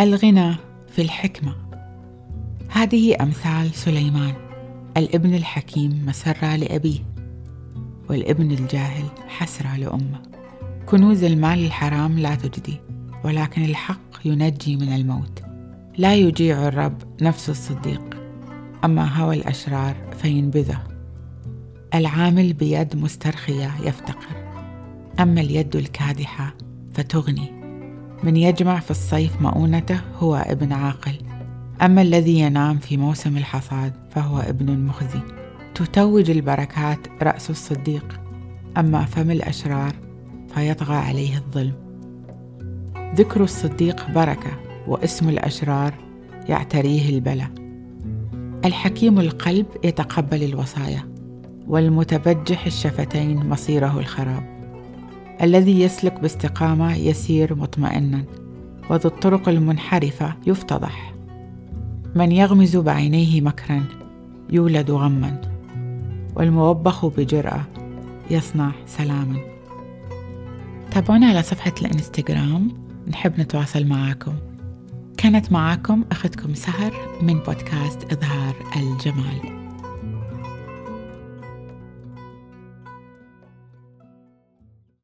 الغنى في الحكمة. هذه أمثال سليمان الابن الحكيم مسرة لأبيه والابن الجاهل حسرة لأمه. كنوز المال الحرام لا تجدي ولكن الحق ينجي من الموت. لا يجيع الرب نفس الصديق أما هوى الأشرار فينبذه. العامل بيد مسترخية يفتقر أما اليد الكادحة فتغني. من يجمع في الصيف مؤونته هو ابن عاقل. أما الذي ينام في موسم الحصاد فهو ابن مخزي. تتوج البركات رأس الصديق. أما فم الأشرار فيطغى عليه الظلم. ذكر الصديق بركة واسم الأشرار يعتريه البلاء الحكيم القلب يتقبل الوصايا والمتبجح الشفتين مصيره الخراب. الذي يسلك باستقامة يسير مطمئنا وذو الطرق المنحرفة يفتضح. من يغمز بعينيه مكرا يولد غما والموبخ بجرأة يصنع سلاما. تابعونا على صفحة الانستغرام نحب نتواصل معاكم. كانت معاكم أختكم سهر من بودكاست إظهار الجمال.